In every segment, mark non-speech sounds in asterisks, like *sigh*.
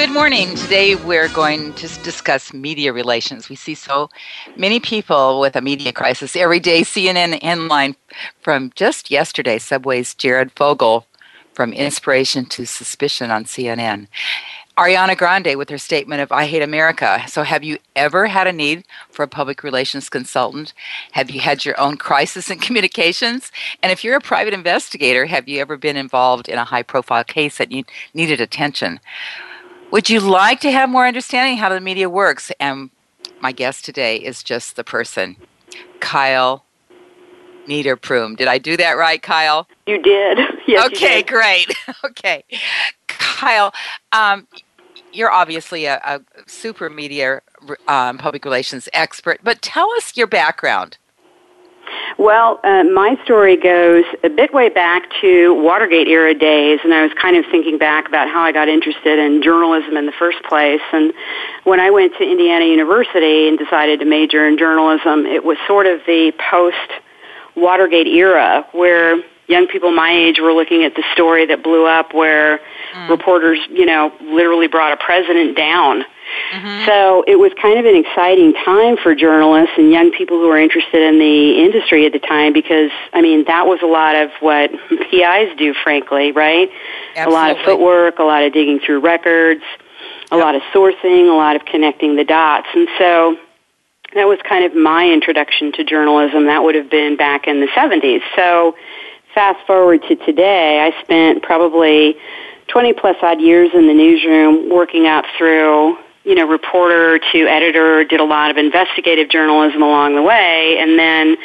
Good morning. Today we're going to discuss media relations. We see so many people with a media crisis every day. CNN headline from just yesterday Subway's Jared Fogle from inspiration to suspicion on CNN. Ariana Grande with her statement of I hate America. So, have you ever had a need for a public relations consultant? Have you had your own crisis in *laughs* communications? And if you're a private investigator, have you ever been involved in a high profile case that you needed attention? Would you like to have more understanding how the media works? And my guest today is just the person, Kyle Niederpruem. Did I do that right, Kyle? You did. *laughs* Yes. Okay, did. great. *laughs* okay, Kyle, um, you're obviously a, a super media um, public relations expert, but tell us your background. Well, uh, my story goes a bit way back to Watergate era days, and I was kind of thinking back about how I got interested in journalism in the first place. And when I went to Indiana University and decided to major in journalism, it was sort of the post Watergate era where young people my age were looking at the story that blew up where mm. reporters, you know, literally brought a president down Mm-hmm. So it was kind of an exciting time for journalists and young people who were interested in the industry at the time because, I mean, that was a lot of what *laughs* PIs do, frankly, right? Absolutely. A lot of footwork, a lot of digging through records, a yep. lot of sourcing, a lot of connecting the dots. And so that was kind of my introduction to journalism. That would have been back in the 70s. So fast forward to today, I spent probably 20 plus odd years in the newsroom working out through you know, reporter to editor, did a lot of investigative journalism along the way, and then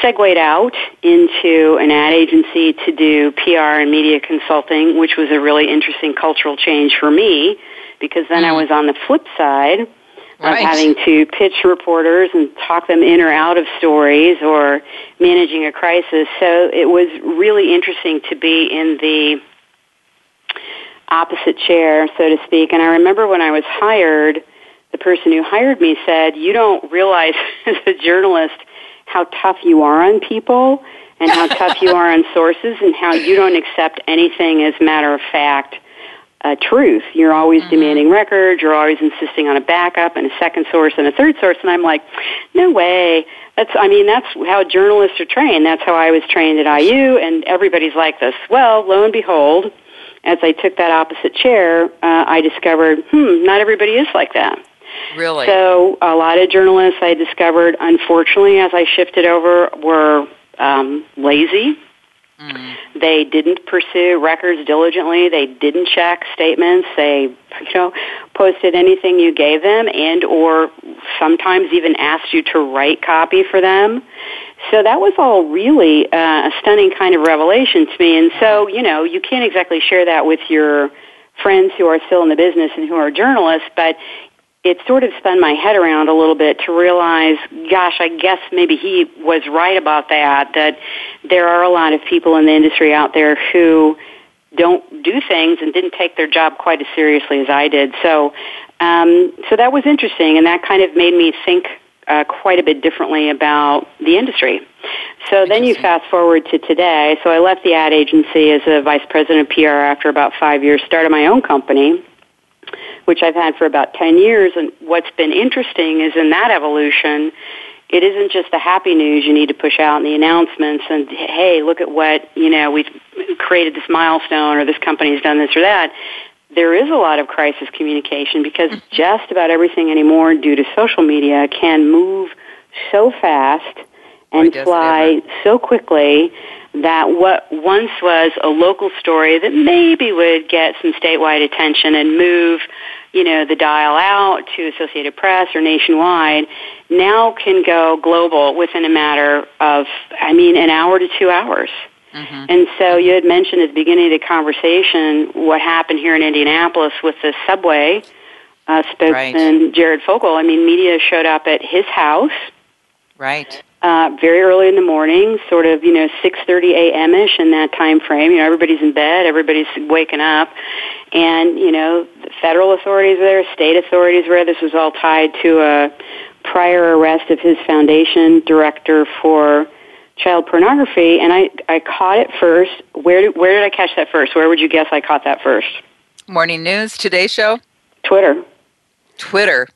segued out into an ad agency to do PR and media consulting, which was a really interesting cultural change for me because then mm. I was on the flip side right. of having to pitch reporters and talk them in or out of stories or managing a crisis. So it was really interesting to be in the opposite chair, so to speak. And I remember when I was hired, the person who hired me said, You don't realize *laughs* as a journalist how tough you are on people and how tough you are on sources and how you don't accept anything as matter of fact uh, truth. You're always mm-hmm. demanding records. You're always insisting on a backup and a second source and a third source. And I'm like, no way. That's, I mean, that's how journalists are trained. That's how I was trained at IU, and everybody's like this. Well, lo and behold, as I took that opposite chair, uh, I discovered, hmm, not everybody is like that. Really? So a lot of journalists I discovered, unfortunately, as I shifted over, were um, lazy. Mm-hmm. They didn't pursue records diligently. They didn't check statements. They, you know, posted anything you gave them, and or sometimes even asked you to write copy for them. So that was all really uh, a stunning kind of revelation to me. And so, you know, you can't exactly share that with your friends who are still in the business and who are journalists, but it sort of spun my head around a little bit to realize, gosh, I guess maybe he was right about that, that there are a lot of people in the industry out there who don't do things and didn't take their job quite as seriously as I did. So, um, so that was interesting, and that kind of made me think uh, quite a bit differently about the industry. So then you fast forward to today. So I left the ad agency as a vice president of PR after about five years, started my own company which I've had for about 10 years. And what's been interesting is in that evolution, it isn't just the happy news you need to push out and the announcements and, hey, look at what, you know, we've created this milestone or this company's done this or that. There is a lot of crisis communication because mm-hmm. just about everything anymore due to social media can move so fast and fly so quickly that what once was a local story that maybe would get some statewide attention and move, you know, the dial out to Associated Press or nationwide now can go global within a matter of, I mean, an hour to two hours. Mm-hmm. And so you had mentioned at the beginning of the conversation what happened here in Indianapolis with the subway uh, spokesman right. Jared Fogle. I mean, media showed up at his house. Right uh, very early in the morning, sort of you know 6:30 a.m. ish in that time frame. You know, everybody's in bed, everybody's waking up, and you know, the federal authorities were there, state authorities were there. This was all tied to a prior arrest of his foundation director for child pornography, and I I caught it first. Where did, where did I catch that first? Where would you guess I caught that first? Morning News, Today Show, Twitter. Twitter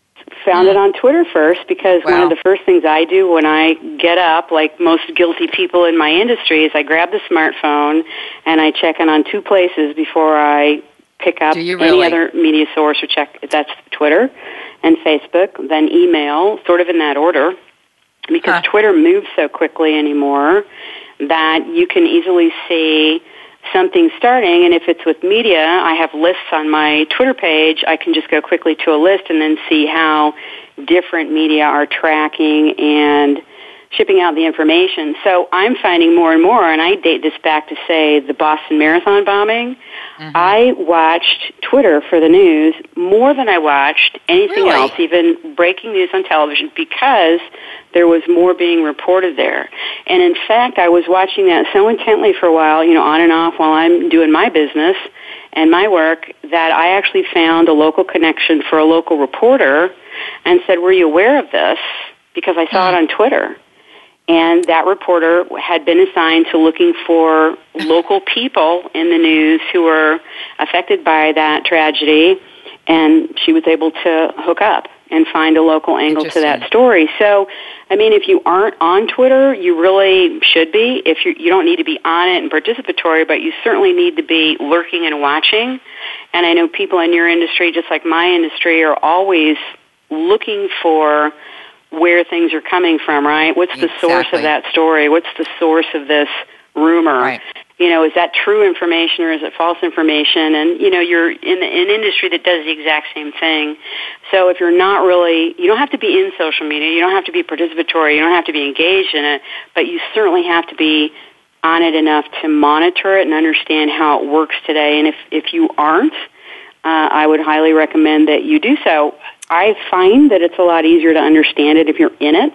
found it hmm. on Twitter first because wow. one of the first things I do when I get up, like most guilty people in my industry, is I grab the smartphone and I check in on two places before I pick up really? any other media source or check. That's Twitter and Facebook, then email, sort of in that order, because huh. Twitter moves so quickly anymore that you can easily see something starting, and if it's with media, I have lists on my Twitter page. I can just go quickly to a list and then see how different media are tracking and shipping out the information. So I'm finding more and more, and I date this back to say the Boston Marathon bombing. Mm-hmm. I watched Twitter for the news more than I watched anything really? else, even breaking news on television, because there was more being reported there. And in fact, I was watching that so intently for a while, you know, on and off while I'm doing my business and my work, that I actually found a local connection for a local reporter and said, were you aware of this? Because I saw it hmm. on Twitter and that reporter had been assigned to looking for local people in the news who were affected by that tragedy and she was able to hook up and find a local angle to that story. So, I mean, if you aren't on Twitter, you really should be. If you you don't need to be on it and participatory, but you certainly need to be lurking and watching. And I know people in your industry, just like my industry, are always looking for where things are coming from, right? What's the exactly. source of that story? What's the source of this rumor? Right. You know, is that true information or is it false information? And you know, you're in an industry that does the exact same thing. So if you're not really, you don't have to be in social media, you don't have to be participatory, you don't have to be engaged in it, but you certainly have to be on it enough to monitor it and understand how it works today. And if if you aren't, uh, I would highly recommend that you do so. I find that it's a lot easier to understand it if you're in it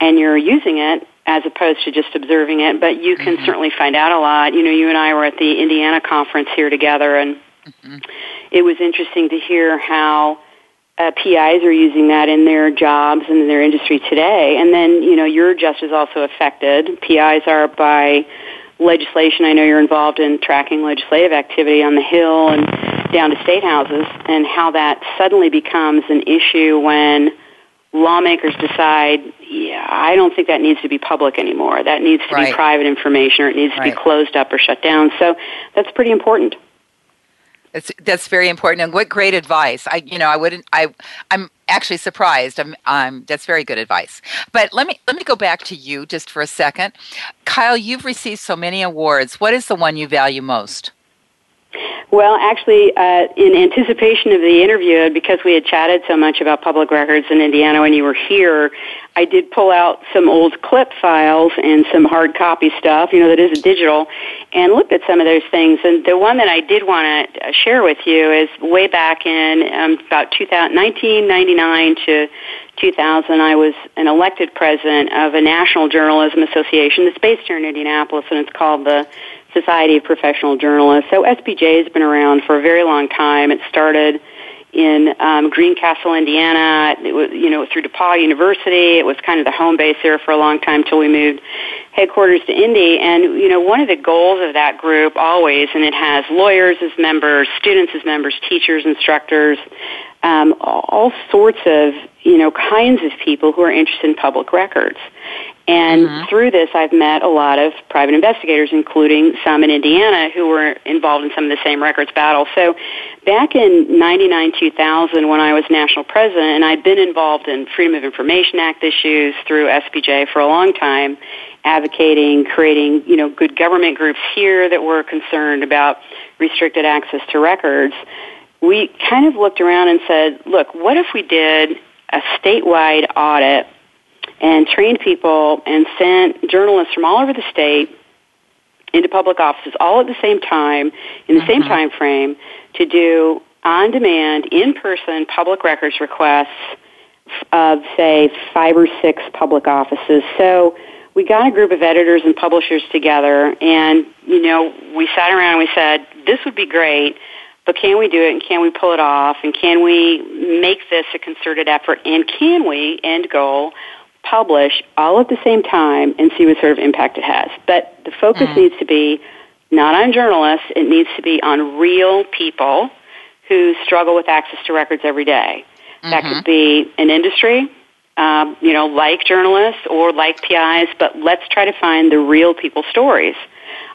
and you're using it as opposed to just observing it. But you can mm-hmm. certainly find out a lot. You know, you and I were at the Indiana conference here together, and mm-hmm. it was interesting to hear how uh, PIs are using that in their jobs and in their industry today. And then, you know, your just is also affected. PIs are by legislation. I know you're involved in tracking legislative activity on the Hill and down to state houses, and how that suddenly becomes an issue when lawmakers decide, yeah, I don't think that needs to be public anymore. That needs to right. be private information, or it needs right. to be closed up or shut down. So that's pretty important. That's that's very important, and what great advice! I you know I wouldn't I I'm actually surprised. I'm, I'm that's very good advice. But let me let me go back to you just for a second, Kyle. You've received so many awards. What is the one you value most? Well, actually, uh, in anticipation of the interview, because we had chatted so much about public records in Indiana when you were here, I did pull out some old clip files and some hard copy stuff, you know, that isn't digital, and looked at some of those things. And the one that I did want to share with you is way back in um, about 2000, 1999 to 2000, I was an elected president of a national journalism association that's based here in Indianapolis, and it's called the Society of Professional Journalists. So SPJ has been around for a very long time. It started in um, Greencastle, Indiana. It was, you know, through DePauw University. It was kind of the home base there for a long time till we moved headquarters to Indy. And you know, one of the goals of that group always, and it has lawyers as members, students as members, teachers, instructors, um, all sorts of you know kinds of people who are interested in public records. And mm-hmm. through this, I've met a lot of private investigators, including some in Indiana who were involved in some of the same records battles. So back in 99, 2000, when I was national president, and I'd been involved in Freedom of Information Act issues through SPJ for a long time, advocating, creating, you know, good government groups here that were concerned about restricted access to records, we kind of looked around and said, look, what if we did a statewide audit and trained people and sent journalists from all over the state into public offices all at the same time in the mm-hmm. same time frame to do on demand in person public records requests of say five or six public offices. So we got a group of editors and publishers together and you know we sat around and we said this would be great but can we do it and can we pull it off? And can we make this a concerted effort? And can we end goal publish all at the same time and see what sort of impact it has. But the focus mm. needs to be not on journalists, it needs to be on real people who struggle with access to records every day. Mm-hmm. That could be an industry, um, you know, like journalists or like PIs, but let's try to find the real people stories.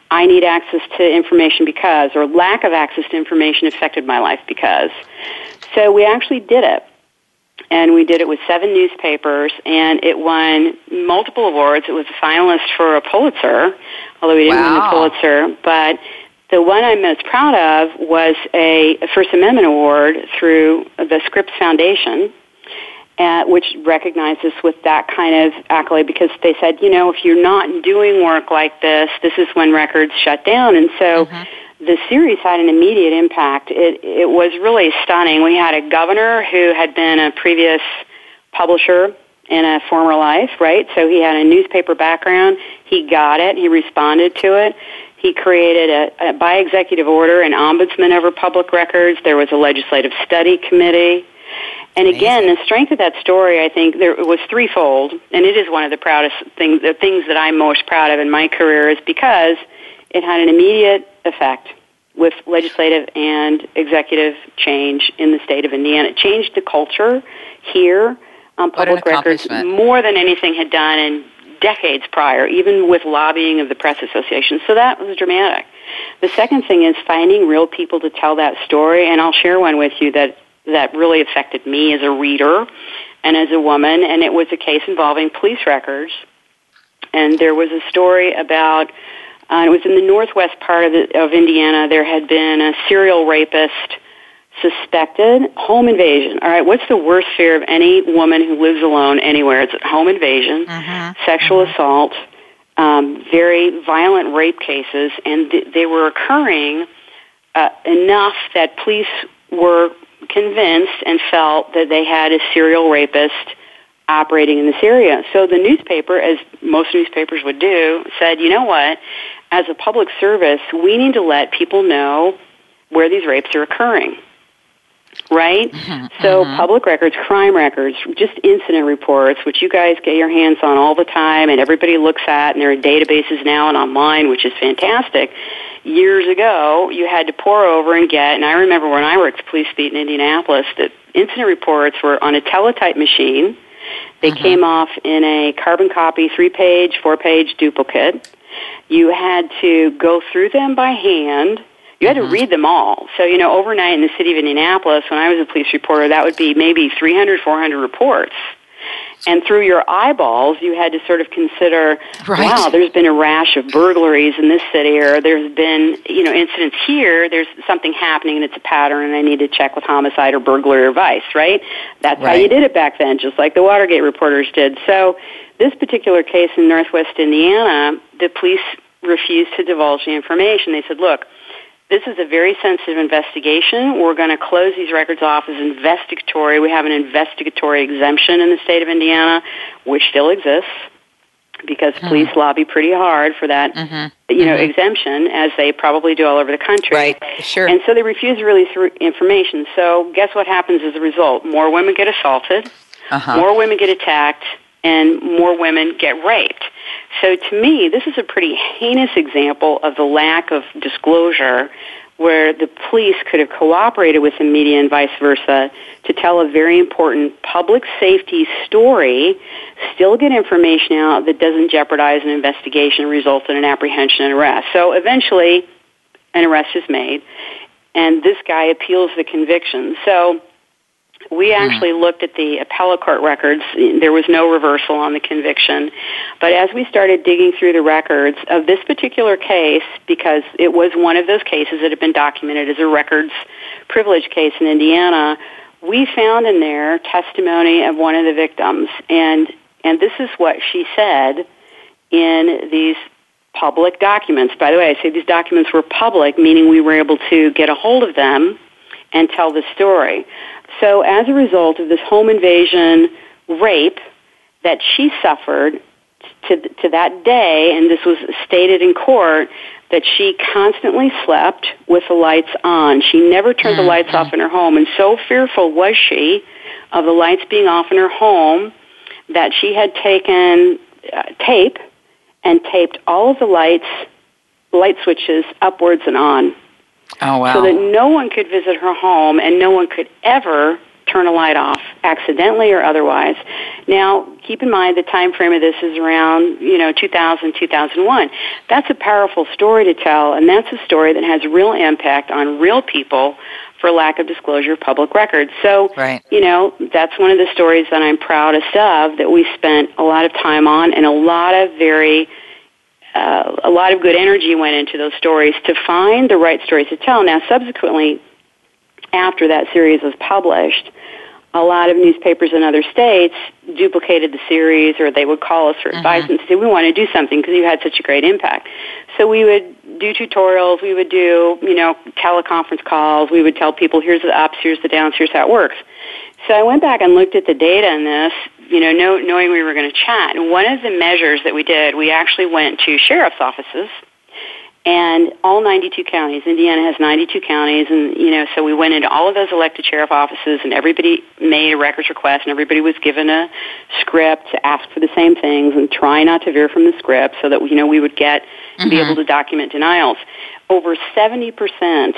I need access to information because, or lack of access to information affected my life because. So we actually did it and we did it with seven newspapers, and it won multiple awards. It was a finalist for a Pulitzer, although we didn't wow. win the Pulitzer. But the one I'm most proud of was a, First Amendment award through the Scripps Foundation, uh, which recognized us with that kind of accolade because they said, you know, if you're not doing work like this, this is when records shut down. And so mm-hmm the series had an immediate impact. It, it was really stunning. We had a governor who had been a previous publisher in a former life, right? So he had a newspaper background. He got it. He responded to it. He created a, a by executive order an ombudsman over public records. There was a legislative study committee. And again, the strength of that story, I think, there was threefold, and it is one of the proudest things, the things that I'm most proud of in my career, is because it had an immediate effect with legislative and executive change in the state of Indiana. It changed the culture here on public records more than anything had done in decades prior, even with lobbying of the Press Association. So that was dramatic. The second thing is finding real people to tell that story, and I'll share one with you that that really affected me as a reader and as a woman, and it was a case involving police records. And there was a story about uh, it was in the northwest part of, the, of Indiana. There had been a serial rapist suspected home invasion. All right, what's the worst fear of any woman who lives alone anywhere? It's home invasion, uh-huh. sexual uh-huh. assault, um, very violent rape cases, and th- they were occurring uh, enough that police were convinced and felt that they had a serial rapist operating in this area. So the newspaper, as most newspapers would do, said, you know what? As a public service, we need to let people know where these rapes are occurring. Right? Mm-hmm, so mm-hmm. public records, crime records, just incident reports, which you guys get your hands on all the time and everybody looks at and there are databases now and online, which is fantastic. Years ago, you had to pore over and get, and I remember when I worked police beat in Indianapolis, that incident reports were on a teletype machine. They mm-hmm. came off in a carbon copy, three page, four page duplicate you had to go through them by hand. You had mm-hmm. to read them all. So, you know, overnight in the city of Indianapolis, when I was a police reporter, that would be maybe 300, 400 reports. And through your eyeballs, you had to sort of consider, right. wow, there's been a rash of burglaries in this city, or there's been, you know, incidents here, there's something happening and it's a pattern and I need to check with homicide or burglary or vice, right? That's right. how you did it back then, just like the Watergate reporters did. So this particular case in Northwest Indiana, the police refused to divulge the information. They said, look, this is a very sensitive investigation. We're going to close these records off as investigatory. We have an investigatory exemption in the state of Indiana, which still exists. because mm-hmm. police lobby pretty hard for that, mm-hmm. you know, mm-hmm. exemption, as they probably do all over the country. Right, sure. And so they refuse to release information. So guess what happens as a result? More women get assaulted, uh-huh. more women get attacked, and more women get raped. So to me, this is a pretty heinous example of the lack of disclosure where the police could have cooperated with the media and vice versa to tell a very important public safety story, still get information out that doesn't jeopardize an investigation, result in an apprehension and arrest. So eventually, an arrest is made, and this guy appeals the conviction. So we hmm. actually looked at the appellate court records. There was no reversal on the conviction. But as we started digging through the records of this particular case, because it was one of those cases that had been documented as a records privilege case in Indiana, we found in there testimony of one of the victims. And, and this is what she said in these public documents. By the way, I say these documents were public, meaning we were able to get a hold of them and tell the story. So as a result of this home invasion rape that she suffered to, to that day, and this was stated in court, that she constantly slept with the lights on. She never turned mm-hmm. the lights off in her home, and so fearful was she of the lights being off in her home that she had taken uh, tape and taped all of the lights, light switches upwards and on. Oh, wow. So that no one could visit her home and no one could ever turn a light off accidentally or otherwise. Now, keep in mind the time frame of this is around, you know, 2000, 2001. That's a powerful story to tell and that's a story that has real impact on real people for lack of disclosure of public records. So, right. you know, that's one of the stories that I'm proudest of that we spent a lot of time on and a lot of very uh, a lot of good energy went into those stories to find the right stories to tell. Now, subsequently, after that series was published, a lot of newspapers in other states duplicated the series or they would call us for advice mm-hmm. and say, we want to do something because you had such a great impact. So we would do tutorials, we would do, you know, teleconference calls, we would tell people, here's the ups, here's the downs, here's how it works. So I went back and looked at the data in this, you know, know knowing we were going to chat. And one of the measures that we did, we actually went to sheriff's offices and all 92 counties. Indiana has 92 counties, and you know, so we went into all of those elected sheriff offices, and everybody made a records request, and everybody was given a script to ask for the same things, and try not to veer from the script, so that you know we would get mm-hmm. be able to document denials. Over 70 percent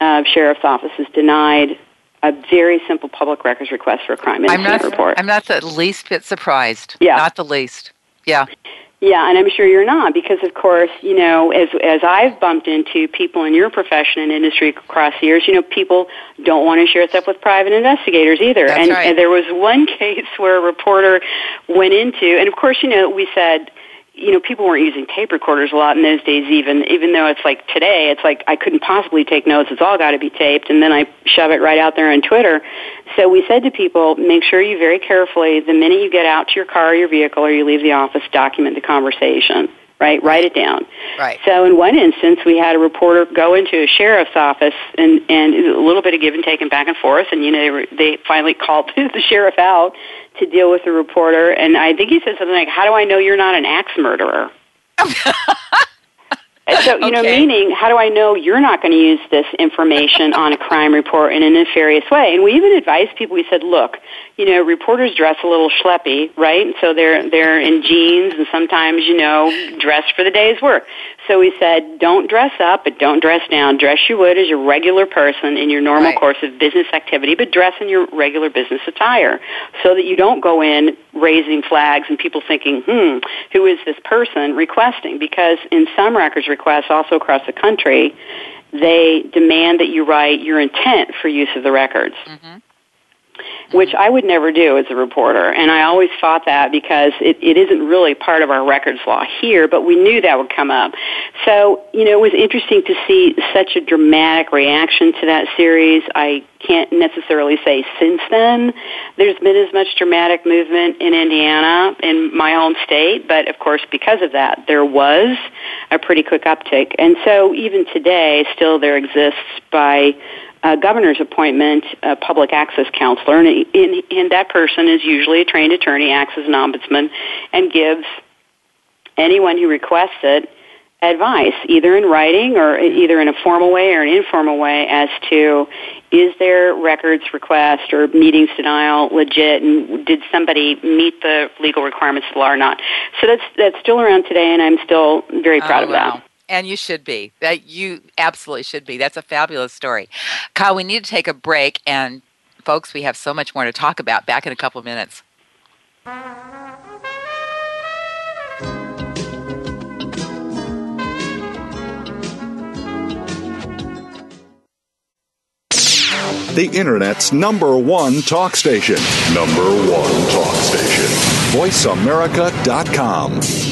of sheriff's offices denied a very simple public records request for a crime incident I'm not, report. I'm not the least bit surprised. Yeah. Not the least. Yeah. Yeah, and I'm sure you're not because, of course, you know, as as I've bumped into people in your profession and industry across the years, you know, people don't want to share stuff with private investigators either. That's and, right. and there was one *laughs* case where a reporter went into, and of course, you know, we said you know, people weren't using tape recorders a lot in those days even, even though it's like today, it's like I couldn't possibly take notes, it's all gotta be taped, and then I shove it right out there on Twitter. So we said to people, make sure you very carefully, the minute you get out to your car or your vehicle or you leave the office, document the conversation right? Write it down. Right. So in one instance, we had a reporter go into a sheriff's office and and a little bit of give and take and back and forth, and you know they, were, they finally *laughs* called *laughs* the sheriff out to deal with the reporter, and I think he said something like, "How do I know you're not an axe murderer?" *laughs* so, you *laughs* know, meaning, how do I know you're not going to use this information on a crime report in a nefarious way? And we even advised people. We said, look, you know, reporters dress a little schleppy, right? So they're they're in jeans and sometimes, you know, dressed for the day's work. So we said, don't dress up, but don't dress down. Dress you would as your regular person in your normal right. course of business activity, but dress in your regular business attire so that you don't go in raising flags and people thinking, hmm, who is this person requesting? Because in some records requests also across the country, they demand that you write your intent for use of the records. Mm-hmm which I would never do as a reporter. And I always fought that because it, it isn't really part of our records law here, but we knew that would come up. So, you know, it was interesting to see such a dramatic reaction to that series. I can't necessarily say since then there's been as much dramatic movement in Indiana, in my home state, but of course because of that, there was a pretty quick uptick. And so even today, still there exists by a governor's appointment, a public access counselor, and, and, and that person is usually a trained attorney, acts as an ombudsman, and gives anyone who requests it advice, either in writing or either in a formal way or an informal way, as to is their records request or meetings denial legit, and did somebody meet the legal requirements of the law or not? So that's that's still around today, and I'm still very proud oh, of wow. that. And you should be. That you absolutely should be. That's a fabulous story. Kyle, we need to take a break, and folks, we have so much more to talk about. Back in a couple of minutes. the Internet's number one talk station. Number one talk station. VoiceAmerica.com.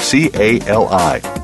CALI.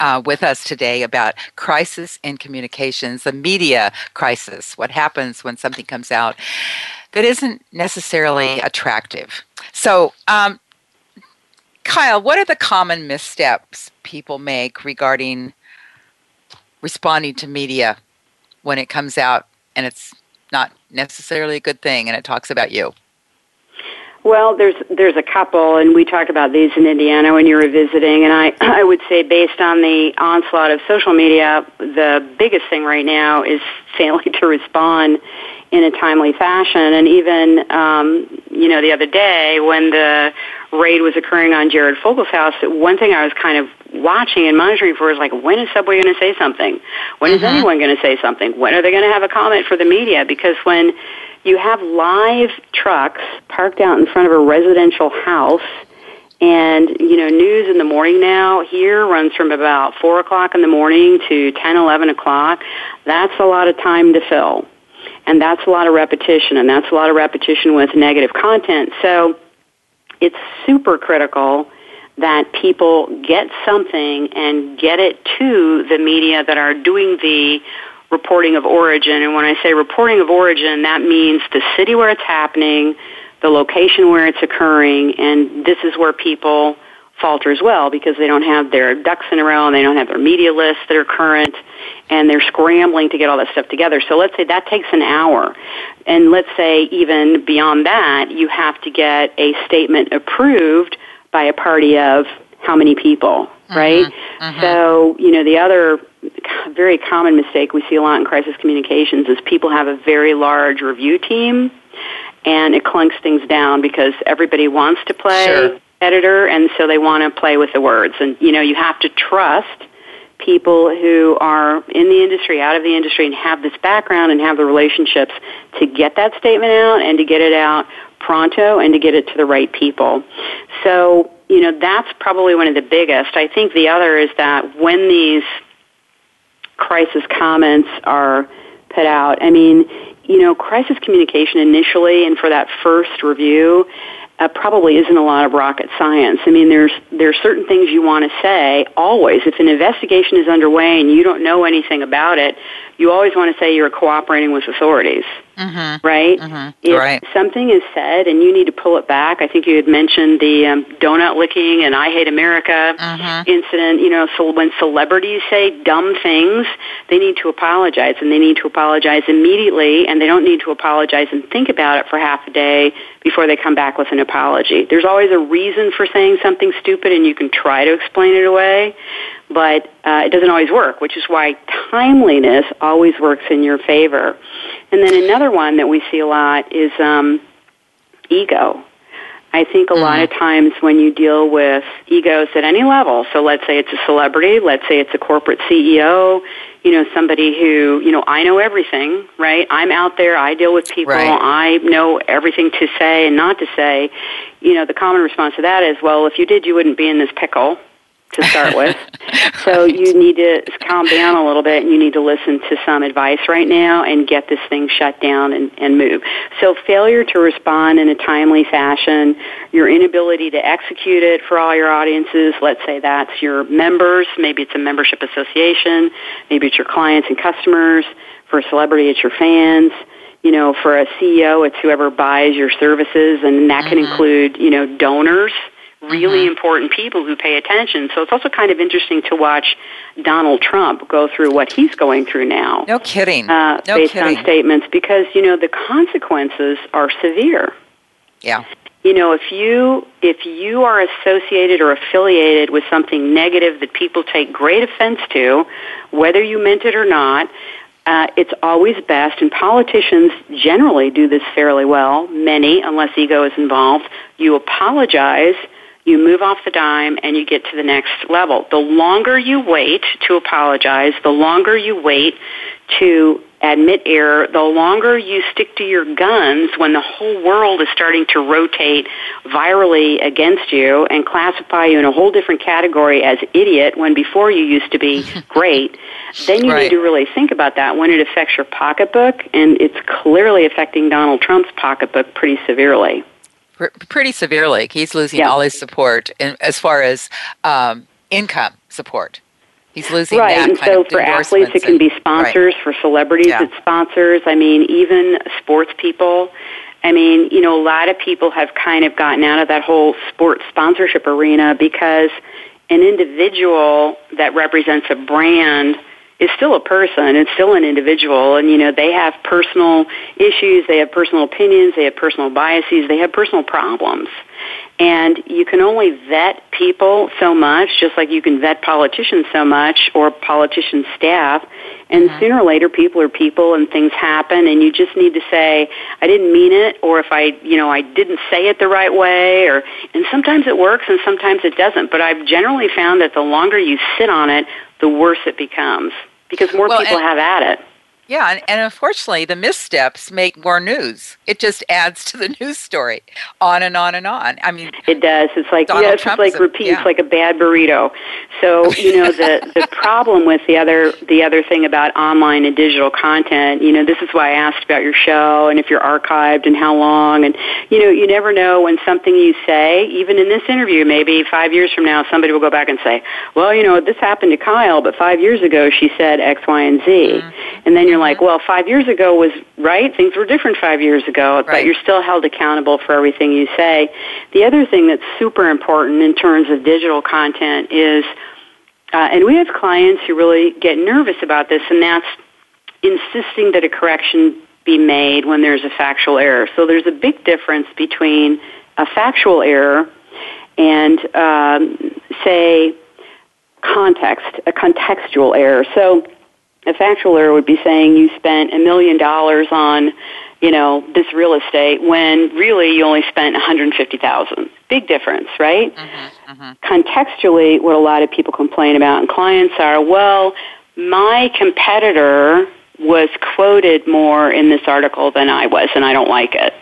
uh, with us today about crisis in communications, the media crisis, what happens when something comes out that isn't necessarily attractive. So, um, Kyle, what are the common missteps people make regarding responding to media when it comes out and it's not necessarily a good thing and it talks about you? Well, there's there's a couple, and we talked about these in Indiana when you were visiting. And I I would say, based on the onslaught of social media, the biggest thing right now is *laughs* failing to respond in a timely fashion. And even um, you know the other day when the raid was occurring on Jared Fogle's house, one thing I was kind of watching and monitoring for is like, when is Subway going to say something? When mm-hmm. is anyone going to say something? When are they going to have a comment for the media? Because when you have live trucks parked out in front of a residential house and you know news in the morning now here runs from about four o'clock in the morning to ten eleven o'clock that's a lot of time to fill and that's a lot of repetition and that's a lot of repetition with negative content so it's super critical that people get something and get it to the media that are doing the reporting of origin. And when I say reporting of origin, that means the city where it's happening, the location where it's occurring, and this is where people falter as well because they don't have their ducks in a row and they don't have their media lists that are current and they're scrambling to get all that stuff together. So let's say that takes an hour. And let's say even beyond that, you have to get a statement approved by a party of how many people, right? Mm-hmm. Mm-hmm. So, you know, the other very common mistake we see a lot in crisis communications is people have a very large review team and it clunks things down because everybody wants to play sure. editor and so they want to play with the words and you know you have to trust people who are in the industry out of the industry and have this background and have the relationships to get that statement out and to get it out pronto and to get it to the right people so you know, that's probably one of the biggest. I think the other is that when these crisis comments are put out, I mean, you know, crisis communication initially and for that first review, uh, probably isn't a lot of rocket science. I mean, there's there's certain things you want to say always. If an investigation is underway and you don't know anything about it, you always want to say you're cooperating with authorities, mm-hmm. right? Mm-hmm. If right. something is said and you need to pull it back, I think you had mentioned the um, donut licking and I hate America mm-hmm. incident. You know, so when celebrities say dumb things, they need to apologize, and they need to apologize immediately, and they don't need to apologize and think about it for half a day before they come back with an apology. There's always a reason for saying something stupid, and you can try to explain it away but uh, it doesn't always work, which is why timeliness always works in your favor. And then another one that we see a lot is um, ego. I think a mm-hmm. lot of times when you deal with egos at any level, so let's say it's a celebrity, let's say it's a corporate CEO, you know, somebody who, you know, I know everything, right? I'm out there, I deal with people, right. I know everything to say and not to say. You know, the common response to that is, well, if you did, you wouldn't be in this pickle, to start with. *laughs* so you need to calm down a little bit and you need to listen to some advice right now and get this thing shut down and, and move. So failure to respond in a timely fashion, your inability to execute it for all your audiences, let's say that's your members, maybe it's a membership association, maybe it's your clients and customers, for a celebrity it's your fans, you know, for a CEO, it's whoever buys your services, and that can mm-hmm. include, you know, donors really mm-hmm. important people who pay attention. So it's also kind of interesting to watch Donald Trump go through what he's going through now. No kidding. Uh, no based kidding. on statements, because you know the consequences are severe. Yeah. You know, if you if you are associated or affiliated with something negative that people take great offense to, whether you meant it or not, uh, it's always best, and politicians generally do this fairly well. Many, unless ego is involved, you apologize you move off the dime and you get to the next level. The longer you wait to apologize, the longer you wait to admit error, the longer you stick to your guns when the whole world is starting to rotate virally against you and classify you in a whole different category as idiot when before you used to be *laughs* great, then you right. need to really think about that when it affects your pocketbook, and it's clearly affecting Donald Trump's pocketbook pretty severely pretty severely. He's losing yeah. all his support in, as far as um, income support. He's losing right, that and kind so of for athletes, it can be sponsors. Right. For celebrities, yeah. it's sponsors. I mean, even sports people. I mean, you know, a lot of people have kind of gotten out of that whole sports sponsorship arena because an individual that represents a brand is still a person. It's still an individual, and you know they have personal issues, they have personal opinions, they have personal biases, they have personal problems. And you can only vet people so much, just like you can vet politicians so much, or politician staff. And mm-hmm. sooner or later, people are people, and things happen. And you just need to say, "I didn't mean it," or if I, you know, I didn't say it the right way. Or and sometimes it works, and sometimes it doesn't. But I've generally found that the longer you sit on it, the worse it becomes because more well, people have at it. Yeah, and, and, unfortunately, the missteps make more news. It just adds to the *laughs* news story, on and on and on. I mean, it does. It's like Donald Trump it's like a, repeats, yeah. like a bad burrito. So you know the the *laughs* problem with the other the other thing about online and digital content. You know, this is why I asked about your show and if you're archived and how long. And you know, you never know when something you say, even in this interview, maybe five years from now, somebody will go back and say, "Well, you know, this happened to Kyle, but five years ago she said X, Y, and Z," mm-hmm. and then you're like, "Well, five years." years ago was right. Things were different five years ago, right. but you're still held accountable for everything you say. The other thing that's super important in terms of digital content is, uh, and we have clients who really get nervous about this, and that's insisting that a correction be made when there's a factual error. So there's a big difference between a factual error and, um, say, context, a contextual error. So a factual error would be saying you spent a million dollars on, you know, this real estate when really you only spent 150,000. Big difference, right? Mm-hmm, mm-hmm. Contextually, what a lot of people complain about and clients are, well, my competitor was quoted more in this article than I was and I don't like it.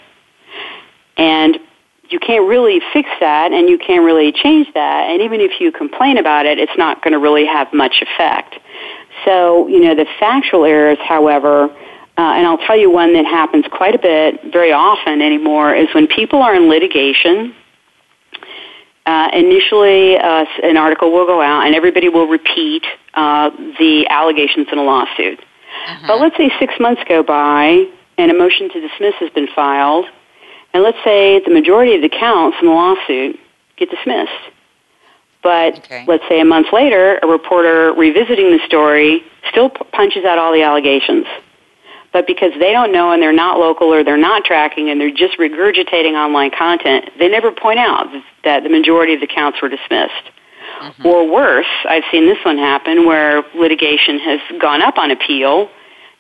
And you can't really fix that and you can't really change that. And even if you complain about it, it's not going to really have much effect. So, you know, the factual errors, however, uh, and I'll tell you one that happens quite a bit, very often anymore, is when people are in litigation. Uh, initially, uh, an article will go out and everybody will repeat uh, the allegations in a lawsuit. Uh-huh. But let's say six months go by and a motion to dismiss has been filed, and let's say the majority of the counts in the lawsuit get dismissed. But okay. let's say a month later, a reporter revisiting the story still p- punches out all the allegations. But because they don't know and they're not local or they're not tracking and they're just regurgitating online content, they never point out that the majority of the counts were dismissed. Mm-hmm. Or worse, I've seen this one happen where litigation has gone up on appeal.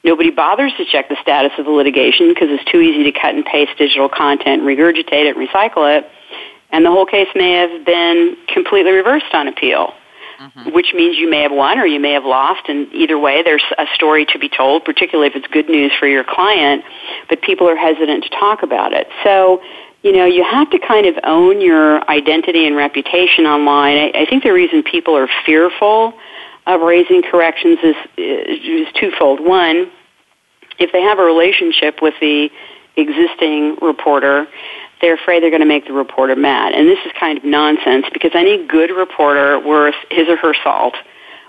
Nobody bothers to check the status of the litigation because it's too easy to cut and paste digital content, regurgitate it, recycle it and the whole case may have been completely reversed on appeal. Mm-hmm. Which means you may have won or you may have lost, and either way, there's a story to be told, particularly if it's good news for your client, but people are hesitant to talk about it. So, you know, you have to kind of own your identity and reputation online. I, I think the reason people are fearful of raising corrections is, is twofold. One, if they have a relationship with the existing reporter, they're afraid they're going to make the reporter mad. And this is kind of nonsense because any good reporter worth his or her salt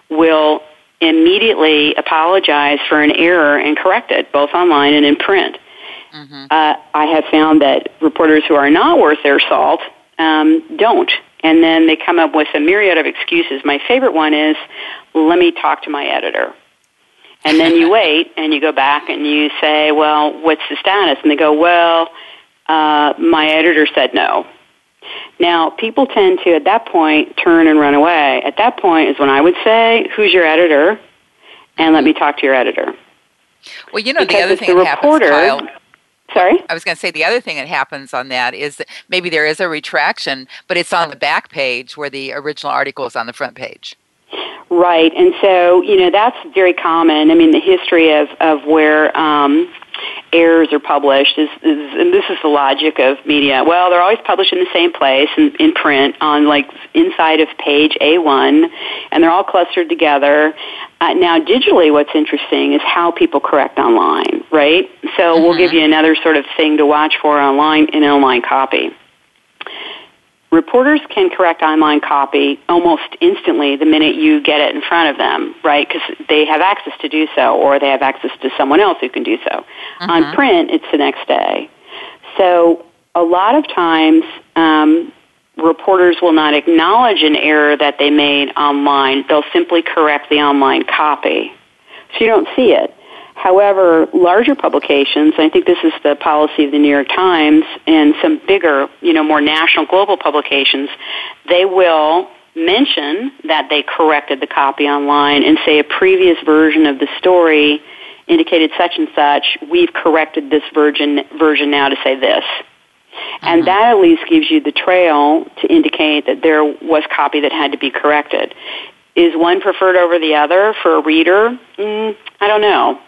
will immediately apologize for an error and correct it, both online and in print. Mm-hmm. Uh, I have found that reporters who are not worth their salt um, don't. And then they come up with a myriad of excuses. My favorite one is, let me talk to my editor. And then you *laughs* wait and you go back and you say, well, what's the status? And they go, well, uh, my editor said no. Now, people tend to, at that point, turn and run away. At that point is when I would say, who's your editor? And let me talk to your editor. Well, you know, because the other thing the that reporter, happens, Kyle, Sorry? I was going to say the other thing that happens on that is that maybe there is a retraction, but it's on the back page where the original article is on the front page. Right, and so you know that's very common. I mean, the history of of where um, errors are published is, is, and this is the logic of media. Well, they're always published in the same place in, in print on like inside of page A1, and they're all clustered together. Uh, now, digitally, what's interesting is how people correct online, right? So mm-hmm. we'll give you another sort of thing to watch for online in online copy. Reporters can correct online copy almost instantly the minute you get it in front of them, right? Because they have access to do so, or they have access to someone else who can do so. Uh-huh. On print, it's the next day. So a lot of times, um, reporters will not acknowledge an error that they made online. They'll simply correct the online copy. So you don't see it. However, larger publications, I think this is the policy of the New York Times and some bigger, you know, more national global publications, they will mention that they corrected the copy online and say a previous version of the story indicated such and such, we've corrected this version version now to say this. And mm-hmm. that at least gives you the trail to indicate that there was copy that had to be corrected. Is one preferred over the other for a reader? Mm, I don't know.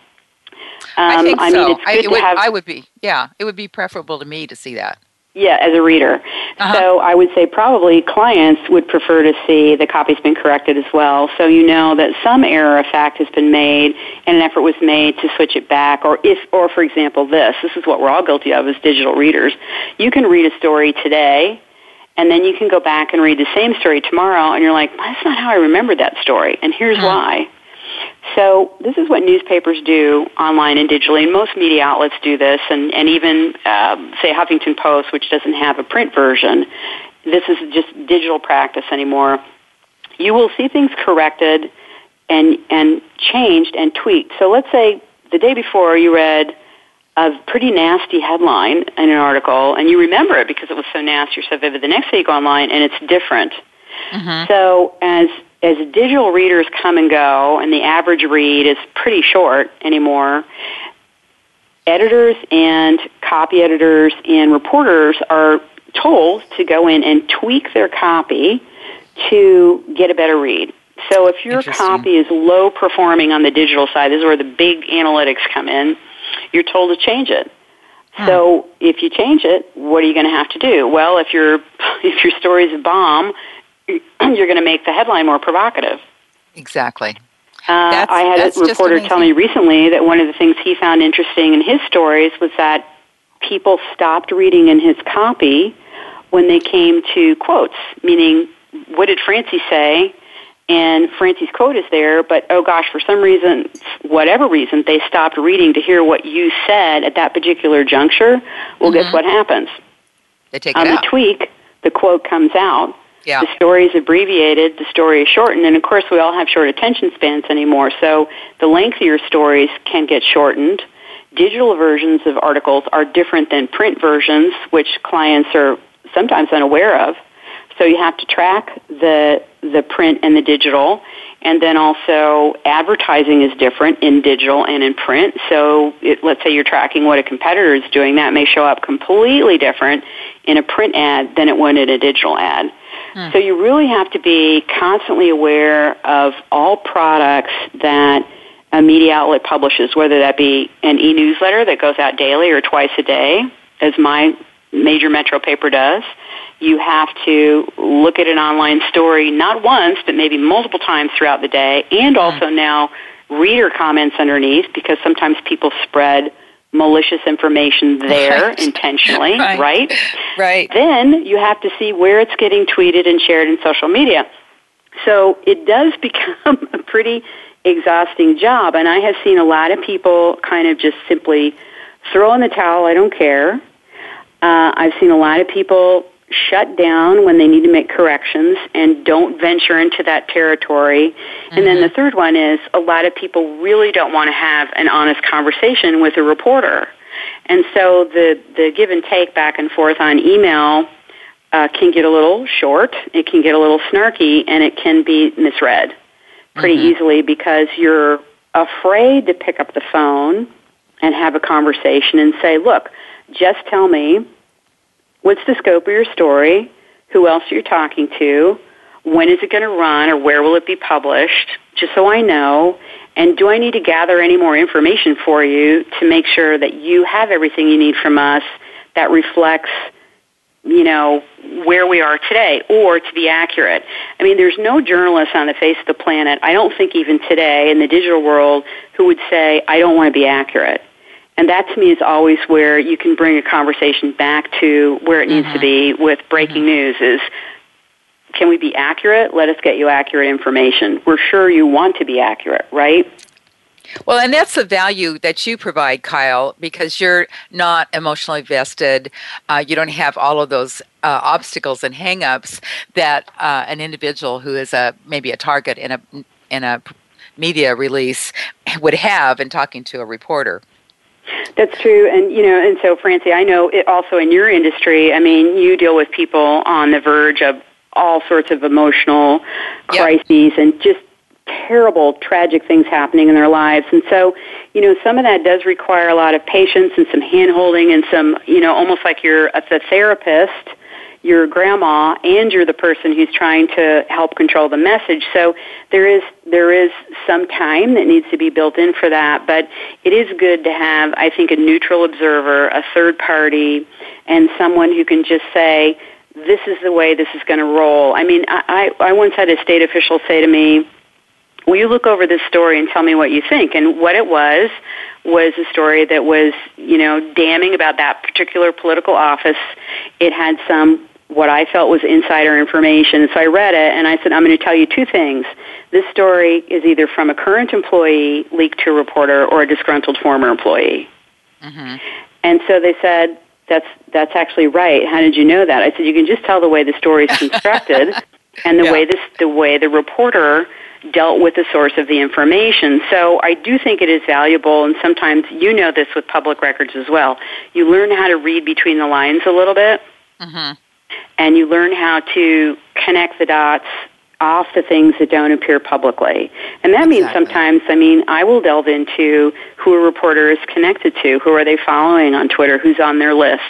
Um, I think I so. Mean, I, would, have, I would be, yeah, it would be preferable to me to see that. Yeah, as a reader. Uh-huh. So I would say probably clients would prefer to see the copy's been corrected as well. So you know that some error of fact has been made and an effort was made to switch it back. Or if, or for example, this, this is what we're all guilty of as digital readers. You can read a story today and then you can go back and read the same story tomorrow and you're like, that's not how I remembered that story. And here's uh-huh. why. So this is what newspapers do online and digitally, and most media outlets do this, and, and even, uh, say, Huffington Post, which doesn't have a print version. This is just digital practice anymore. You will see things corrected and, and changed and tweaked. So let's say the day before you read a pretty nasty headline in an article, and you remember it because it was so nasty or so vivid. The next day you go online, and it's different. Mm-hmm. So as as digital readers come and go, and the average read is pretty short anymore, editors and copy editors and reporters are told to go in and tweak their copy to get a better read. So if your copy is low performing on the digital side, this is where the big analytics come in, you're told to change it. Hmm. So if you change it, what are you going to have to do? Well, if your *laughs* if your story's a bomb, *clears throat* you're going to make the headline more provocative. Exactly. Uh, I had a reporter tell me recently that one of the things he found interesting in his stories was that people stopped reading in his copy when they came to quotes, meaning, what did Francie say? And Francie's quote is there, but oh gosh, for some reason, whatever reason, they stopped reading to hear what you said at that particular juncture. Well, mm-hmm. guess what happens? They take On the tweak, the quote comes out. Yeah. The story is abbreviated, the story is shortened, and of course we all have short attention spans anymore, so the lengthier stories can get shortened. Digital versions of articles are different than print versions, which clients are sometimes unaware of. So you have to track the the print and the digital, and then also advertising is different in digital and in print. So it, let's say you're tracking what a competitor is doing, that may show up completely different in a print ad than it would in a digital ad. Hmm. So you really have to be constantly aware of all products that a media outlet publishes, whether that be an e-newsletter that goes out daily or twice a day, as my major metro paper does. You have to look at an online story not once, but maybe multiple times throughout the day, and hmm. also now reader comments underneath because sometimes people spread malicious information there right. intentionally, *laughs* right. right? *laughs* Right. Then you have to see where it's getting tweeted and shared in social media. So it does *laughs* become a pretty exhausting job, and I have seen a lot of people kind of just simply throw in the towel, I don't care. Uh, I've seen a lot of people shut down when they need to make corrections and don't venture into that territory. Mm-hmm. And then the mm-hmm. third one is a lot of people really don't want to have an honest conversation with a reporter. And so the, the give and take back and forth on email uh, can get a little short, it can get a little snarky, and it can be misread pretty mm-hmm. easily because you're afraid to pick up the phone and have a conversation and say, look, just tell me What's the scope of your story? Who else are you talking to? When is it going to run or where will it be published? Just so I know. And do I need to gather any more information for you to make sure that you have everything you need from us that reflects, you know, where we are today or to be accurate? I mean, there's no journalist on the face of the planet, I don't think even today in the digital world, who would say, I don't want to be accurate. And that to me is always where you can bring a conversation back to where it needs mm-hmm. to be with breaking mm-hmm. news is can we be accurate? Let us get you accurate information. We're sure you want to be accurate, right? Well, and that's the value that you provide, Kyle, because you're not emotionally vested. Uh, you don't have all of those uh, obstacles and hangups that uh, an individual who is a maybe a target in a in a media release would have in talking to a reporter. That's true, and you know, and so Francie, I know it also in your industry. I mean, you deal with people on the verge of all sorts of emotional yep. crises and just terrible, tragic things happening in their lives. And so, you know, some of that does require a lot of patience and some hand holding and some, you know, almost like you're a therapist your grandma and you're the person who's trying to help control the message. So there is there is some time that needs to be built in for that, but it is good to have I think a neutral observer, a third party, and someone who can just say this is the way this is going to roll. I mean, I I once had a state official say to me, "Will you look over this story and tell me what you think?" And what it was was a story that was, you know, damning about that particular political office. It had some what I felt was insider information. So I read it and I said, I'm going to tell you two things. This story is either from a current employee leaked to a reporter or a disgruntled former employee. Mm-hmm. And so they said, that's, that's actually right. How did you know that? I said, you can just tell the way the story is *laughs* constructed and the yeah. way this, the way the reporter dealt with the source of the information. So I do think it is valuable, and sometimes you know this with public records as well. You learn how to read between the lines a little bit. Mm-hmm and you learn how to connect the dots off the things that don't appear publicly. And that exactly. means sometimes, I mean, I will delve into who a reporter is connected to, who are they following on Twitter, who's on their lists,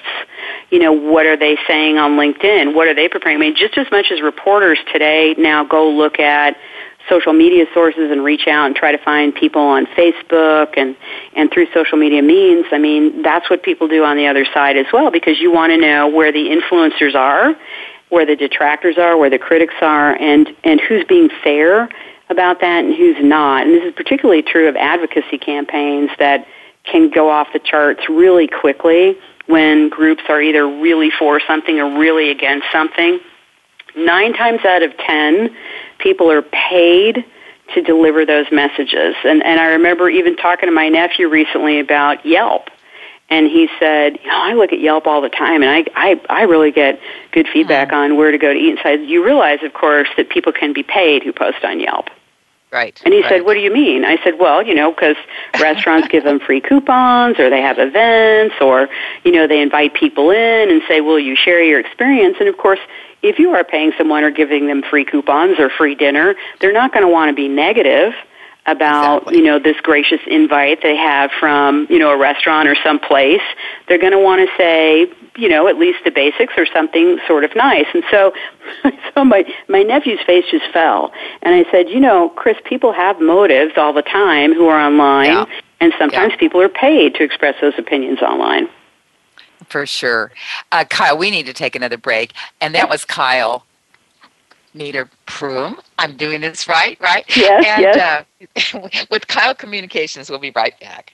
you know, what are they saying on LinkedIn, what are they preparing? I mean, just as much as reporters today now go look at social media sources and reach out and try to find people on Facebook and, and through social media means, I mean, that's what people do on the other side as well because you want to know where the influencers are, where the detractors are, where the critics are, and, and who's being fair about that and who's not. And this is particularly true of advocacy campaigns that can go off the charts really quickly when groups are either really for something or really against something. Nine times out of ten, people are paid to deliver those messages. And, and I remember even talking to my nephew recently about Yelp. And he said, you know, I look at Yelp all the time and I, I, I really get good feedback mm-hmm. on where to go to eat. And so you realize, of course, that people can be paid who post on Yelp. Right. And he right. said, "What do you mean?" I said, "Well, you know, because restaurants give them free coupons, or they have events, or you know, they invite people in and say, "Will you share your experience?" And of course, if you are paying someone or giving them free coupons or free dinner, they're not going to want to be negative about exactly. you know this gracious invite they have from you know a restaurant or some place they're going to want to say you know at least the basics or something sort of nice and so *laughs* so my my nephew's face just fell and i said you know chris people have motives all the time who are online yeah. and sometimes yeah. people are paid to express those opinions online for sure uh, kyle we need to take another break and that was kyle Nieder Prum. I'm doing this right, right? Yes, and, yes. Uh, *laughs* with Kyle Communications, we'll be right back.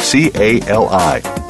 CALI.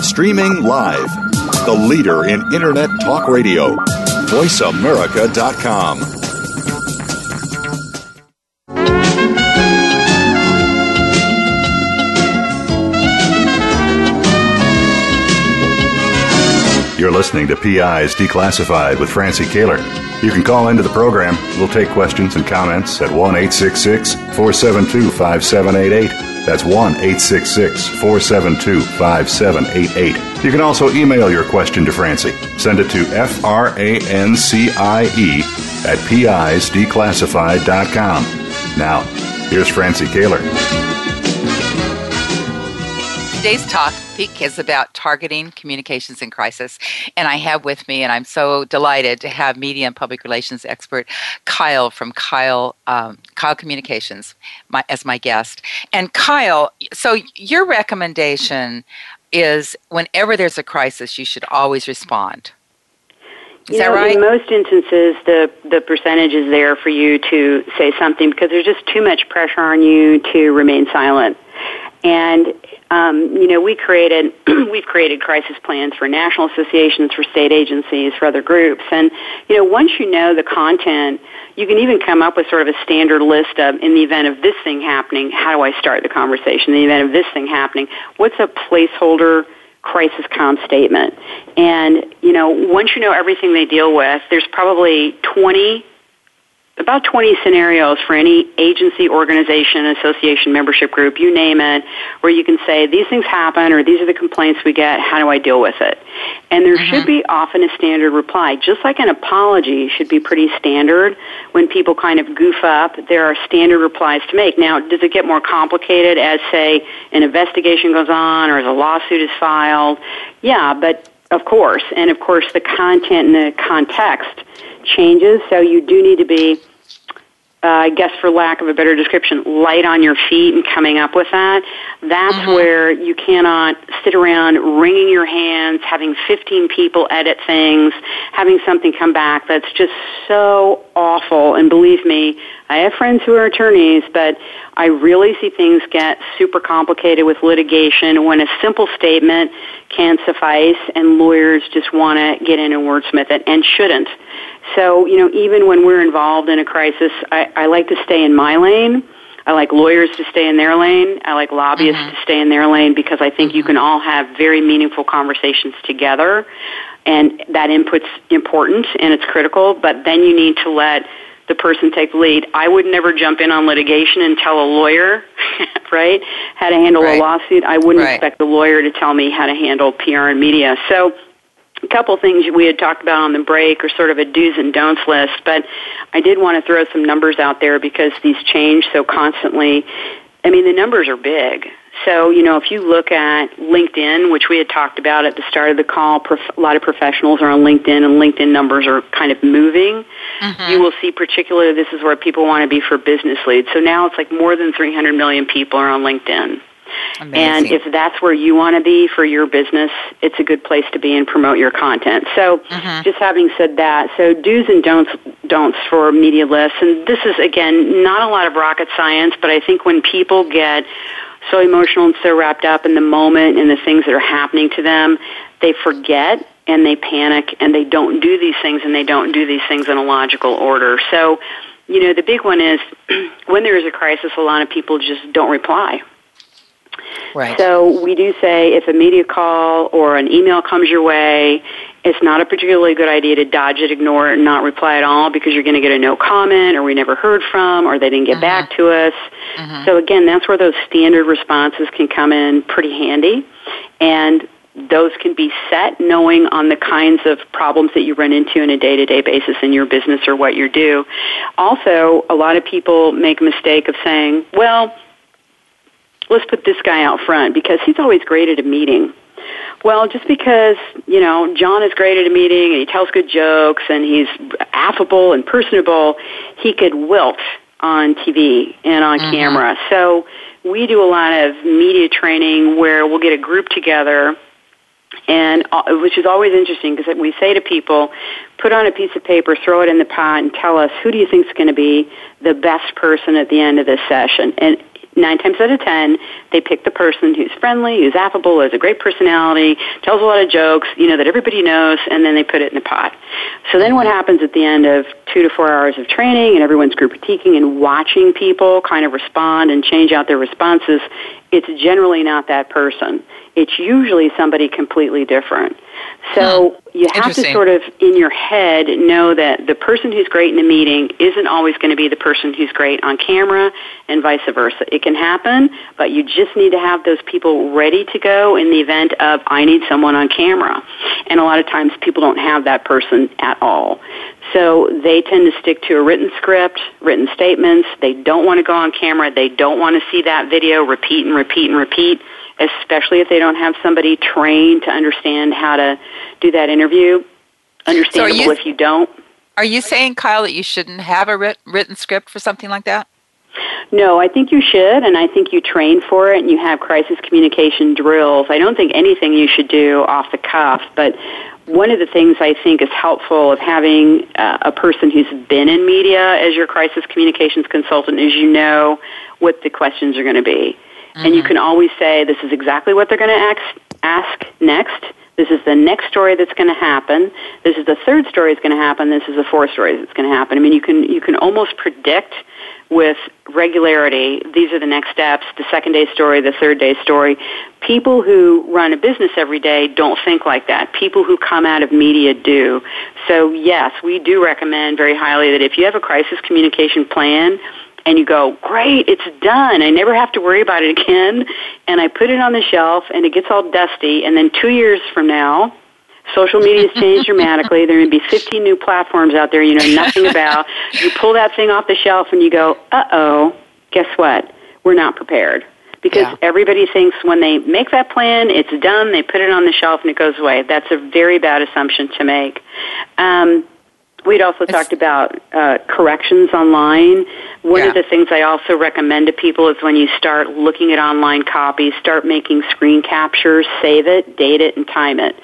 Streaming live, the leader in Internet Talk Radio, VoiceAmerica.com. You're listening to PI's Declassified with Francie Koehler. You can call into the program. We'll take questions and comments at 1 866 472 5788. That's 1 866 472 5788. You can also email your question to Francie. Send it to F R A N C I E at PIsDeclassified.com. Now, here's Francie Koehler. Today's topic is about targeting communications in crisis. And I have with me, and I'm so delighted to have media and public relations expert Kyle from Kyle, um, Kyle Communications my, as my guest. And Kyle, so your recommendation is whenever there's a crisis, you should always respond. Is you that know, right? In most instances, the the percentage is there for you to say something because there's just too much pressure on you to remain silent. And um, you know, we created *clears throat* we've created crisis plans for national associations, for state agencies, for other groups, and you know, once you know the content, you can even come up with sort of a standard list of, in the event of this thing happening, how do I start the conversation? In the event of this thing happening, what's a placeholder? crisis com statement. And, you know, once you know everything they deal with, there's probably 20 about 20 scenarios for any agency, organization, association, membership group, you name it, where you can say, these things happen or these are the complaints we get, how do I deal with it? And there mm-hmm. should be often a standard reply. Just like an apology should be pretty standard when people kind of goof up, there are standard replies to make. Now, does it get more complicated as, say, an investigation goes on or as a lawsuit is filed? Yeah, but of course. And of course, the content and the context changes, so you do need to be uh, I guess for lack of a better description, light on your feet and coming up with that. That's mm-hmm. where you cannot sit around wringing your hands, having 15 people edit things, having something come back that's just so awful. And believe me, I have friends who are attorneys, but I really see things get super complicated with litigation when a simple statement can suffice and lawyers just want to get in and wordsmith it and shouldn't. So, you know, even when we're involved in a crisis, I, I like to stay in my lane. I like lawyers to stay in their lane. I like lobbyists mm-hmm. to stay in their lane because I think mm-hmm. you can all have very meaningful conversations together and that input's important and it's critical, but then you need to let the person take the lead. I would never jump in on litigation and tell a lawyer, *laughs* right, how to handle right. a lawsuit. I wouldn't right. expect the lawyer to tell me how to handle PR and media. So a couple things we had talked about on the break are sort of a do's and don'ts list, but I did want to throw some numbers out there because these change so constantly. I mean, the numbers are big. So, you know, if you look at LinkedIn, which we had talked about at the start of the call, a lot of professionals are on LinkedIn and LinkedIn numbers are kind of moving. Mm-hmm. You will see particularly this is where people want to be for business leads. So now it's like more than 300 million people are on LinkedIn. Amazing. And if that's where you want to be for your business, it's a good place to be and promote your content. So, mm-hmm. just having said that, so do's and don'ts don'ts for media lists, and this is again not a lot of rocket science, but I think when people get so emotional and so wrapped up in the moment and the things that are happening to them, they forget and they panic and they don't do these things and they don't do these things in a logical order. So, you know, the big one is *clears throat* when there is a crisis, a lot of people just don't reply Right. So we do say if a media call or an email comes your way, it's not a particularly good idea to dodge it, ignore it, and not reply at all because you're going to get a no comment or we never heard from or they didn't get mm-hmm. back to us. Mm-hmm. So again, that's where those standard responses can come in pretty handy. And those can be set knowing on the kinds of problems that you run into on a day-to-day basis in your business or what you do. Also, a lot of people make a mistake of saying, well, let's put this guy out front because he's always great at a meeting. Well, just because, you know, John is great at a meeting and he tells good jokes and he's affable and personable, he could wilt on TV and on mm-hmm. camera. So we do a lot of media training where we'll get a group together and uh, which is always interesting because we say to people, put on a piece of paper, throw it in the pot, and tell us who do you think is going to be the best person at the end of this session. And nine times out of ten, they pick the person who's friendly, who's affable, has a great personality, tells a lot of jokes, you know, that everybody knows, and then they put it in a pot. So then what happens at the end of two to four hours of training and everyone's group critiquing and watching people kind of respond and change out their responses, it's generally not that person. It's usually somebody completely different. So you have to sort of, in your head, know that the person who's great in a meeting isn't always going to be the person who's great on camera and vice versa. It can happen, but you just need to have those people ready to go in the event of, I need someone on camera. And a lot of times people don't have that person at all. So they tend to stick to a written script, written statements. They don't want to go on camera. They don't want to see that video repeat and repeat and repeat especially if they don't have somebody trained to understand how to do that interview. Understandable so you, if you don't. Are you saying, Kyle, that you shouldn't have a writ- written script for something like that? No, I think you should, and I think you train for it and you have crisis communication drills. I don't think anything you should do off the cuff, but one of the things I think is helpful of having uh, a person who's been in media as your crisis communications consultant is you know what the questions are going to be. Mm-hmm. And you mm-hmm. can always say, this is exactly what they're going to ask, ask next. This is the next story that's going to happen. This is the third story that's going to happen. This is the fourth story that's going to happen. I mean, you can, you can almost predict with regularity, these are the next steps, the second day story, the third day story. People who run a business every day don't think like that. People who come out of media do. So yes, we do recommend very highly that if you have a crisis communication plan and you go, great, it's done. I never have to worry about it again. And I put it on the shelf and it gets all dusty. And then two years from now, social media has changed dramatically. There are going to be 15 new platforms out there you know nothing *laughs* about. You pull that thing off the shelf and you go, uh oh, guess what? We're not prepared. Because yeah. everybody thinks when they make that plan, it's done, they put it on the shelf and it goes away. That's a very bad assumption to make. Um, We'd also it's, talked about uh, corrections online. One yeah. of the things I also recommend to people is when you start looking at online copies, start making screen captures, save it, date it, and time it.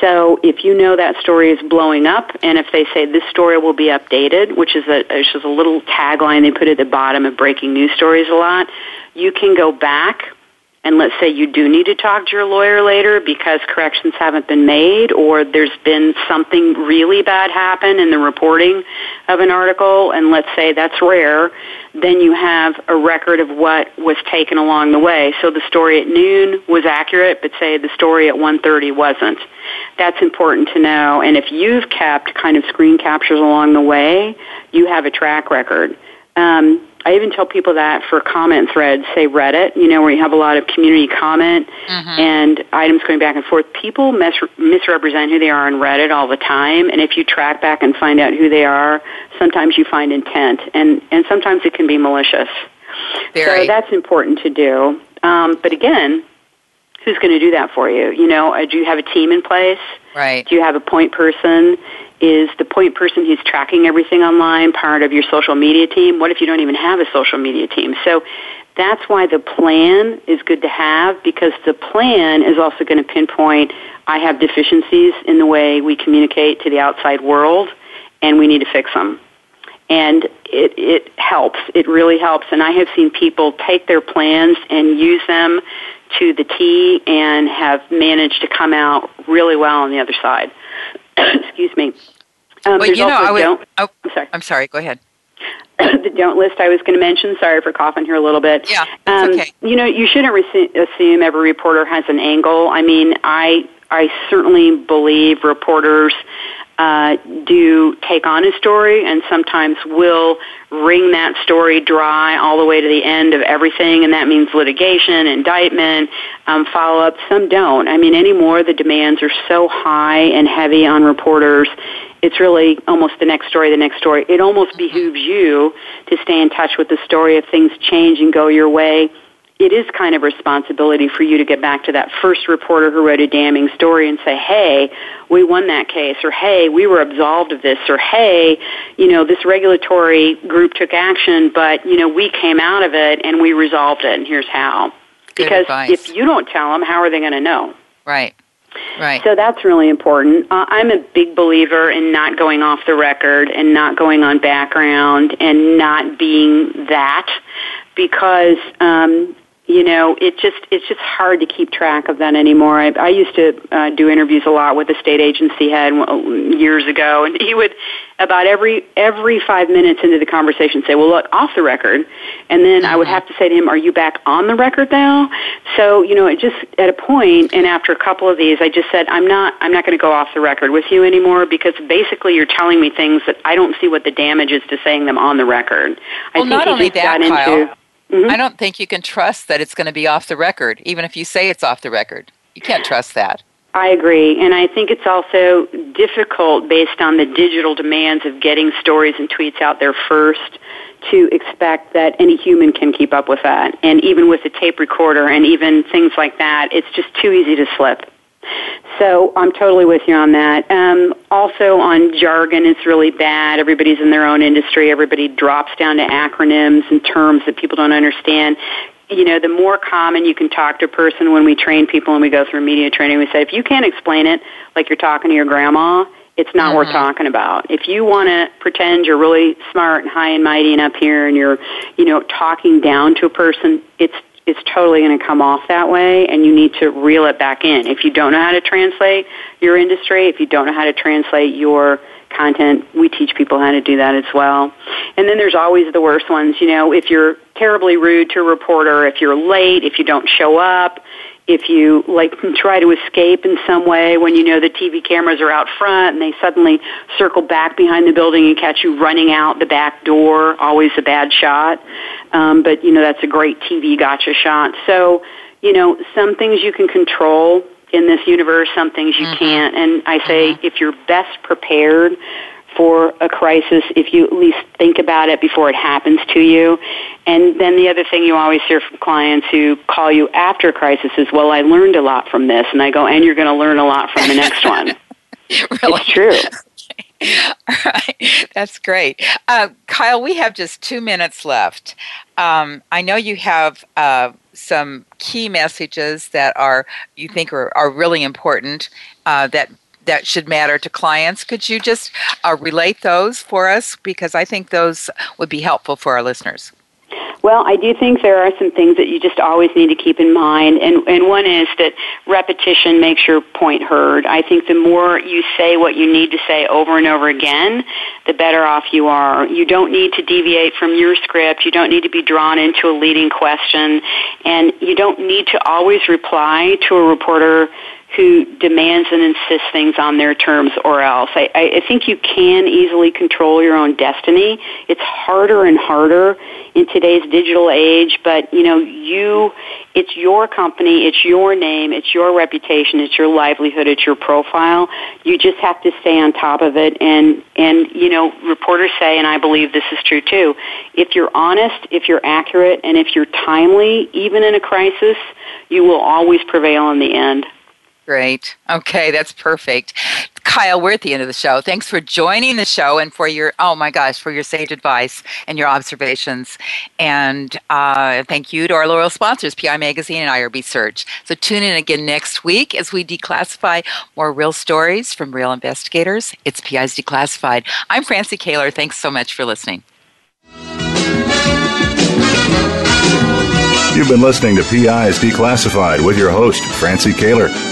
So if you know that story is blowing up, and if they say this story will be updated, which is a which is a little tagline they put at the bottom of breaking news stories a lot, you can go back and let's say you do need to talk to your lawyer later because corrections haven't been made or there's been something really bad happen in the reporting of an article and let's say that's rare, then you have a record of what was taken along the way. So the story at noon was accurate, but say the story at 1.30 wasn't. That's important to know. And if you've kept kind of screen captures along the way, you have a track record. Um, I even tell people that for comment threads, say Reddit, you know, where you have a lot of community comment mm-hmm. and items going back and forth. People mis- misrepresent who they are on Reddit all the time, and if you track back and find out who they are, sometimes you find intent, and and sometimes it can be malicious. Very. So that's important to do. Um, but again, who's going to do that for you? You know, uh, do you have a team in place? Right. Do you have a point person? Is the point person who's tracking everything online part of your social media team? What if you don't even have a social media team? So that's why the plan is good to have because the plan is also going to pinpoint I have deficiencies in the way we communicate to the outside world and we need to fix them. And it, it helps. It really helps. And I have seen people take their plans and use them to the T and have managed to come out really well on the other side. *coughs* Excuse me. Um, well, you know, I was, oh, I'm sorry. I'm sorry. Go ahead. *coughs* the don't list I was going to mention. Sorry for coughing here a little bit. Yeah, um, okay. You know, you shouldn't re- assume every reporter has an angle. I mean, I I certainly believe reporters uh, do take on a story and sometimes will wring that story dry all the way to the end of everything, and that means litigation, indictment, um, follow up. Some don't. I mean, anymore the demands are so high and heavy on reporters. It's really almost the next story, the next story. It almost behooves you to stay in touch with the story if things change and go your way it is kind of responsibility for you to get back to that first reporter who wrote a damning story and say, hey, we won that case, or hey, we were absolved of this, or hey, you know, this regulatory group took action, but, you know, we came out of it and we resolved it, and here's how. Good because advice. if you don't tell them, how are they going to know? Right. Right. So that's really important. Uh, I'm a big believer in not going off the record and not going on background and not being that because um, you know, it just it's just hard to keep track of that anymore. I, I used to uh, do interviews a lot with a state agency head years ago, and he would about every every five minutes into the conversation say, "Well, look, off the record," and then I would mm-hmm. have to say to him, "Are you back on the record now?" So you know, it just at a point, and after a couple of these, I just said, "I'm not I'm not going to go off the record with you anymore because basically you're telling me things that I don't see what the damage is to saying them on the record." I well, think not only that, Kyle. Into, Mm-hmm. I don't think you can trust that it's going to be off the record, even if you say it's off the record. You can't trust that. I agree. And I think it's also difficult based on the digital demands of getting stories and tweets out there first to expect that any human can keep up with that. And even with a tape recorder and even things like that, it's just too easy to slip. So I'm totally with you on that. Um, also on jargon, it's really bad. Everybody's in their own industry. Everybody drops down to acronyms and terms that people don't understand. You know, the more common you can talk to a person when we train people and we go through media training, we say, if you can't explain it like you're talking to your grandma, it's not mm-hmm. worth talking about. If you want to pretend you're really smart and high and mighty and up here and you're, you know, talking down to a person, it's it's totally going to come off that way and you need to reel it back in. If you don't know how to translate your industry, if you don't know how to translate your content, we teach people how to do that as well. And then there's always the worst ones, you know, if you're terribly rude to a reporter, if you're late, if you don't show up, if you like try to escape in some way when you know the TV cameras are out front and they suddenly circle back behind the building and catch you running out the back door, always a bad shot. Um, but you know that's a great TV gotcha shot. So you know some things you can control in this universe, some things you mm-hmm. can't. And I say mm-hmm. if you're best prepared for a crisis if you at least think about it before it happens to you. And then the other thing you always hear from clients who call you after a crisis is, well, I learned a lot from this. And I go, and you're going to learn a lot from the next one. *laughs* really? It's true. *laughs* All right, that's great. Uh, Kyle, we have just two minutes left. Um, I know you have uh, some key messages that are you think are, are really important uh, that that should matter to clients. Could you just uh, relate those for us? Because I think those would be helpful for our listeners. Well, I do think there are some things that you just always need to keep in mind, and, and one is that repetition makes your point heard. I think the more you say what you need to say over and over again, the better off you are. You don't need to deviate from your script. You don't need to be drawn into a leading question, and you don't need to always reply to a reporter who demands and insists things on their terms or else. I, I think you can easily control your own destiny. It's harder and harder in today's digital age, but you know, you, it's your company, it's your name, it's your reputation, it's your livelihood, it's your profile. You just have to stay on top of it and, and, you know, reporters say, and I believe this is true too, if you're honest, if you're accurate, and if you're timely, even in a crisis, you will always prevail in the end. Great. Okay, that's perfect. Kyle, we're at the end of the show. Thanks for joining the show and for your, oh my gosh, for your sage advice and your observations. And uh, thank you to our loyal sponsors, PI Magazine and IRB Search. So tune in again next week as we declassify more real stories from real investigators. It's PI's Declassified. I'm Francie Koehler. Thanks so much for listening. You've been listening to PI's Declassified with your host, Francie Koehler.